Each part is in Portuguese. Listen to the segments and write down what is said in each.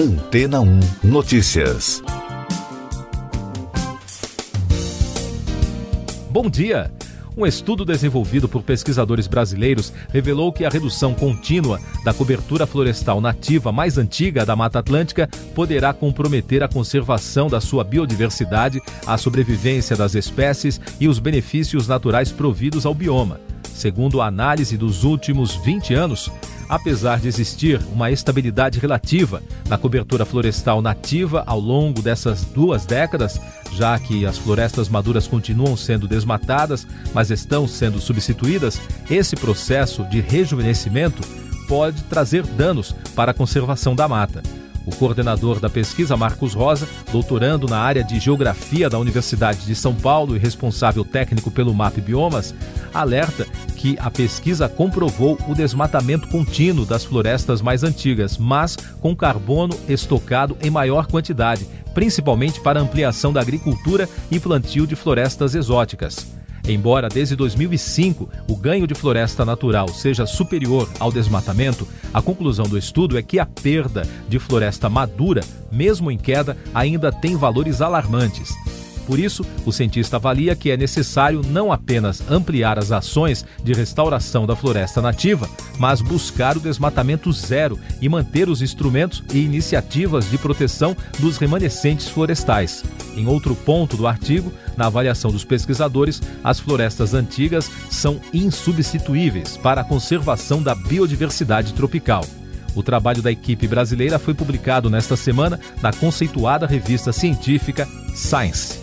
Antena 1 Notícias. Bom dia! Um estudo desenvolvido por pesquisadores brasileiros revelou que a redução contínua da cobertura florestal nativa mais antiga da Mata Atlântica poderá comprometer a conservação da sua biodiversidade, a sobrevivência das espécies e os benefícios naturais providos ao bioma. Segundo a análise dos últimos 20 anos, apesar de existir uma estabilidade relativa na cobertura florestal nativa ao longo dessas duas décadas, já que as florestas maduras continuam sendo desmatadas, mas estão sendo substituídas, esse processo de rejuvenescimento pode trazer danos para a conservação da mata. O coordenador da pesquisa, Marcos Rosa, doutorando na área de Geografia da Universidade de São Paulo e responsável técnico pelo MAP Biomas, alerta que a pesquisa comprovou o desmatamento contínuo das florestas mais antigas, mas com carbono estocado em maior quantidade, principalmente para ampliação da agricultura e plantio de florestas exóticas. Embora desde 2005 o ganho de floresta natural seja superior ao desmatamento, a conclusão do estudo é que a perda de floresta madura, mesmo em queda, ainda tem valores alarmantes. Por isso, o cientista avalia que é necessário não apenas ampliar as ações de restauração da floresta nativa, mas buscar o desmatamento zero e manter os instrumentos e iniciativas de proteção dos remanescentes florestais. Em outro ponto do artigo, na avaliação dos pesquisadores, as florestas antigas são insubstituíveis para a conservação da biodiversidade tropical. O trabalho da equipe brasileira foi publicado nesta semana na conceituada revista científica Science.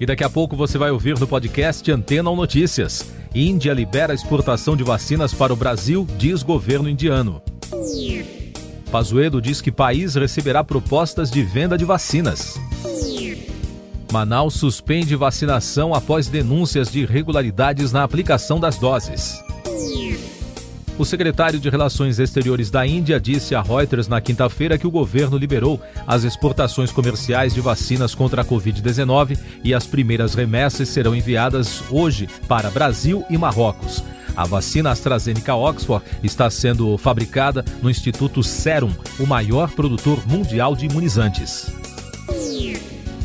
E daqui a pouco você vai ouvir no podcast Antena ou Notícias. Índia libera exportação de vacinas para o Brasil, diz governo indiano. Pazuello diz que país receberá propostas de venda de vacinas. Manaus suspende vacinação após denúncias de irregularidades na aplicação das doses. O secretário de Relações Exteriores da Índia disse a Reuters na quinta-feira que o governo liberou as exportações comerciais de vacinas contra a Covid-19 e as primeiras remessas serão enviadas hoje para Brasil e Marrocos. A vacina AstraZeneca Oxford está sendo fabricada no Instituto Serum, o maior produtor mundial de imunizantes.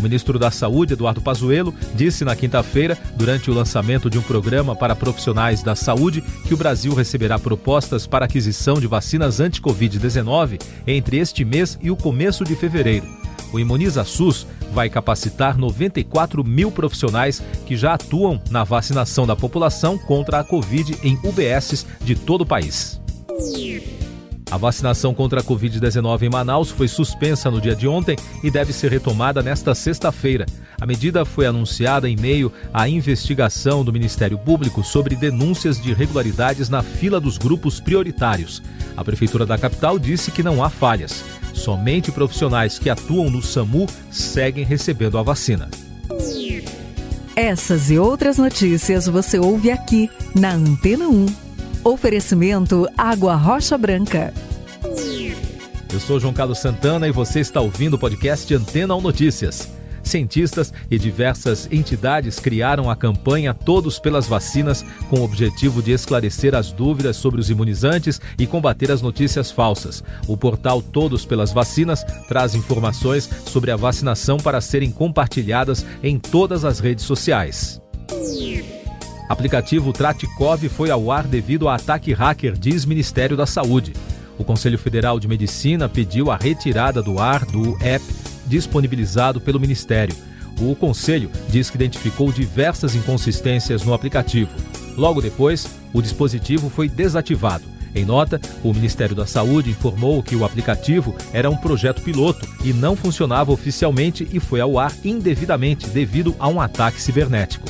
O ministro da Saúde, Eduardo Pazuello, disse na quinta-feira, durante o lançamento de um programa para profissionais da saúde, que o Brasil receberá propostas para aquisição de vacinas anti-Covid-19 entre este mês e o começo de fevereiro. O Imuniza SUS vai capacitar 94 mil profissionais que já atuam na vacinação da população contra a Covid em UBSs de todo o país. A vacinação contra a Covid-19 em Manaus foi suspensa no dia de ontem e deve ser retomada nesta sexta-feira. A medida foi anunciada em meio à investigação do Ministério Público sobre denúncias de irregularidades na fila dos grupos prioritários. A Prefeitura da capital disse que não há falhas. Somente profissionais que atuam no SAMU seguem recebendo a vacina. Essas e outras notícias você ouve aqui na Antena 1. Oferecimento Água Rocha Branca. Eu sou João Carlos Santana e você está ouvindo o podcast Antena 1 Notícias. Cientistas e diversas entidades criaram a campanha Todos pelas Vacinas com o objetivo de esclarecer as dúvidas sobre os imunizantes e combater as notícias falsas. O portal Todos pelas Vacinas traz informações sobre a vacinação para serem compartilhadas em todas as redes sociais. Aplicativo Tratikov foi ao ar devido a ataque hacker, diz Ministério da Saúde. O Conselho Federal de Medicina pediu a retirada do ar do app disponibilizado pelo Ministério. O Conselho diz que identificou diversas inconsistências no aplicativo. Logo depois, o dispositivo foi desativado. Em nota, o Ministério da Saúde informou que o aplicativo era um projeto piloto e não funcionava oficialmente e foi ao ar indevidamente devido a um ataque cibernético.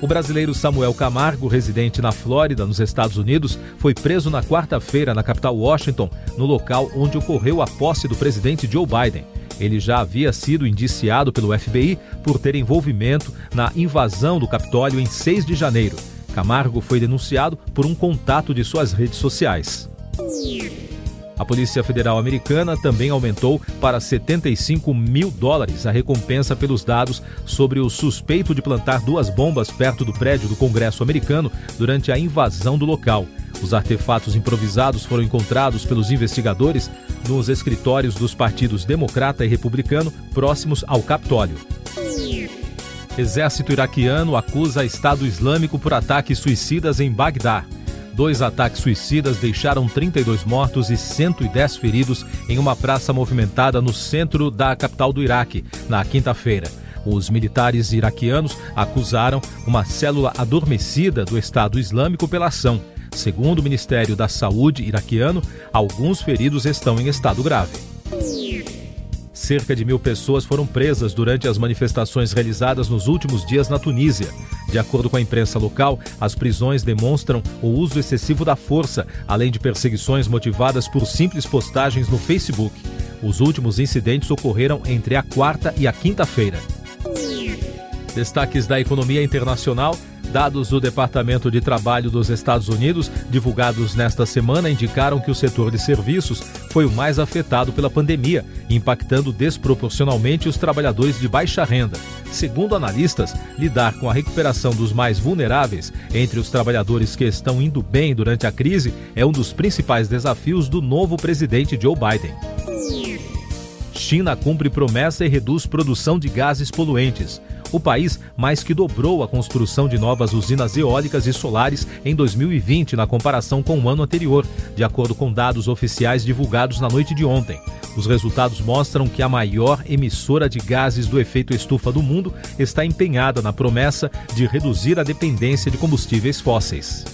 O brasileiro Samuel Camargo, residente na Flórida, nos Estados Unidos, foi preso na quarta-feira na capital Washington, no local onde ocorreu a posse do presidente Joe Biden. Ele já havia sido indiciado pelo FBI por ter envolvimento na invasão do Capitólio em 6 de janeiro. Camargo foi denunciado por um contato de suas redes sociais. A Polícia Federal Americana também aumentou para 75 mil dólares a recompensa pelos dados sobre o suspeito de plantar duas bombas perto do prédio do Congresso americano durante a invasão do local. Os artefatos improvisados foram encontrados pelos investigadores nos escritórios dos partidos Democrata e Republicano próximos ao Capitólio. Exército iraquiano acusa Estado Islâmico por ataques suicidas em Bagdá. Dois ataques suicidas deixaram 32 mortos e 110 feridos em uma praça movimentada no centro da capital do Iraque, na quinta-feira. Os militares iraquianos acusaram uma célula adormecida do Estado Islâmico pela ação. Segundo o Ministério da Saúde iraquiano, alguns feridos estão em estado grave. Cerca de mil pessoas foram presas durante as manifestações realizadas nos últimos dias na Tunísia. De acordo com a imprensa local, as prisões demonstram o uso excessivo da força, além de perseguições motivadas por simples postagens no Facebook. Os últimos incidentes ocorreram entre a quarta e a quinta-feira. Destaques da economia internacional. Dados do Departamento de Trabalho dos Estados Unidos, divulgados nesta semana, indicaram que o setor de serviços foi o mais afetado pela pandemia, impactando desproporcionalmente os trabalhadores de baixa renda. Segundo analistas, lidar com a recuperação dos mais vulneráveis entre os trabalhadores que estão indo bem durante a crise é um dos principais desafios do novo presidente Joe Biden. China cumpre promessa e reduz produção de gases poluentes. O país mais que dobrou a construção de novas usinas eólicas e solares em 2020 na comparação com o ano anterior, de acordo com dados oficiais divulgados na noite de ontem. Os resultados mostram que a maior emissora de gases do efeito estufa do mundo está empenhada na promessa de reduzir a dependência de combustíveis fósseis.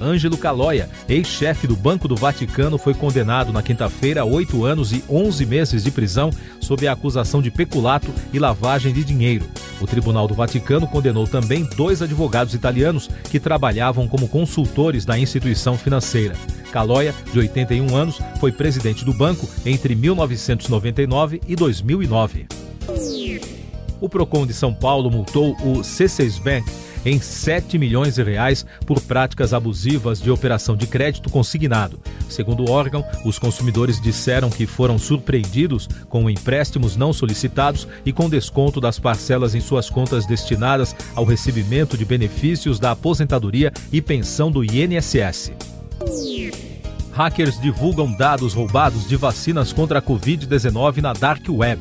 Ângelo Calóia, ex-chefe do Banco do Vaticano, foi condenado na quinta-feira a oito anos e onze meses de prisão sob a acusação de peculato e lavagem de dinheiro. O Tribunal do Vaticano condenou também dois advogados italianos que trabalhavam como consultores da instituição financeira. Calóia, de 81 anos, foi presidente do banco entre 1999 e 2009. O Procon de São Paulo multou o C6 Bank em 7 milhões de reais por práticas abusivas de operação de crédito consignado. Segundo o órgão, os consumidores disseram que foram surpreendidos com empréstimos não solicitados e com desconto das parcelas em suas contas destinadas ao recebimento de benefícios da aposentadoria e pensão do INSS. Hackers divulgam dados roubados de vacinas contra a Covid-19 na Dark Web.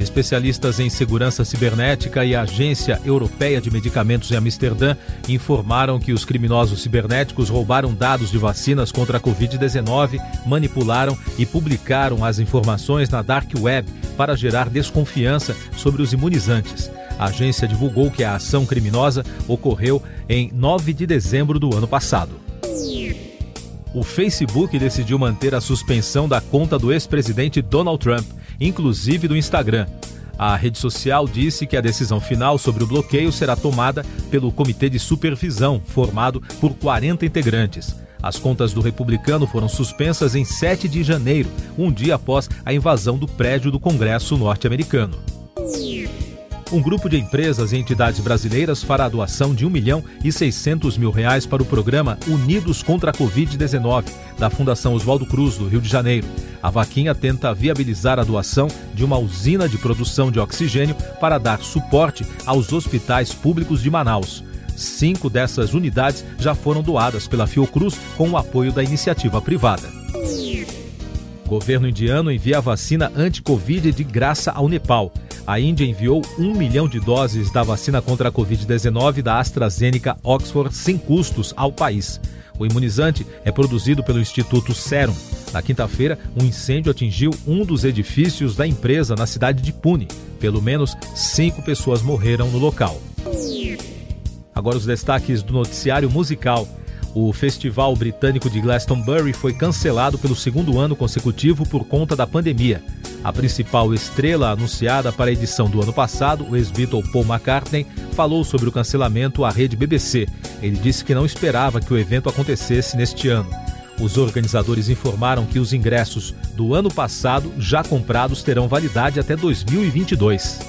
Especialistas em segurança cibernética e a Agência Europeia de Medicamentos em Amsterdã informaram que os criminosos cibernéticos roubaram dados de vacinas contra a Covid-19, manipularam e publicaram as informações na Dark Web para gerar desconfiança sobre os imunizantes. A agência divulgou que a ação criminosa ocorreu em 9 de dezembro do ano passado. O Facebook decidiu manter a suspensão da conta do ex-presidente Donald Trump inclusive do Instagram. A rede social disse que a decisão final sobre o bloqueio será tomada pelo Comitê de Supervisão, formado por 40 integrantes. As contas do republicano foram suspensas em 7 de janeiro, um dia após a invasão do prédio do Congresso norte-americano. Um grupo de empresas e entidades brasileiras fará a doação de 1 milhão e 600 mil reais para o programa Unidos contra a Covid-19, da Fundação Oswaldo Cruz, do Rio de Janeiro. A vaquinha tenta viabilizar a doação de uma usina de produção de oxigênio para dar suporte aos hospitais públicos de Manaus. Cinco dessas unidades já foram doadas pela Fiocruz com o apoio da iniciativa privada. O governo indiano envia a vacina anti-Covid de graça ao Nepal a Índia enviou um milhão de doses da vacina contra a Covid-19 da AstraZeneca Oxford sem custos ao país. O imunizante é produzido pelo Instituto Serum. Na quinta-feira, um incêndio atingiu um dos edifícios da empresa na cidade de Pune. Pelo menos cinco pessoas morreram no local. Agora os destaques do noticiário musical. O Festival Britânico de Glastonbury foi cancelado pelo segundo ano consecutivo por conta da pandemia. A principal estrela anunciada para a edição do ano passado, o ex-Beatle Paul McCartney, falou sobre o cancelamento à rede BBC. Ele disse que não esperava que o evento acontecesse neste ano. Os organizadores informaram que os ingressos do ano passado, já comprados, terão validade até 2022.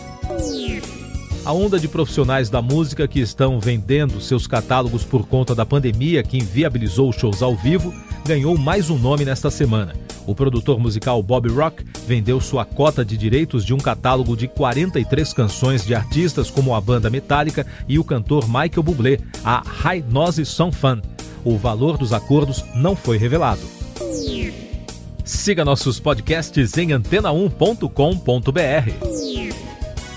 A onda de profissionais da música que estão vendendo seus catálogos por conta da pandemia que inviabilizou shows ao vivo ganhou mais um nome nesta semana. O produtor musical Bob Rock vendeu sua cota de direitos de um catálogo de 43 canções de artistas como a banda Metallica e o cantor Michael Bublé, a High Nose Song Fun. O valor dos acordos não foi revelado. Siga nossos podcasts em antena1.com.br.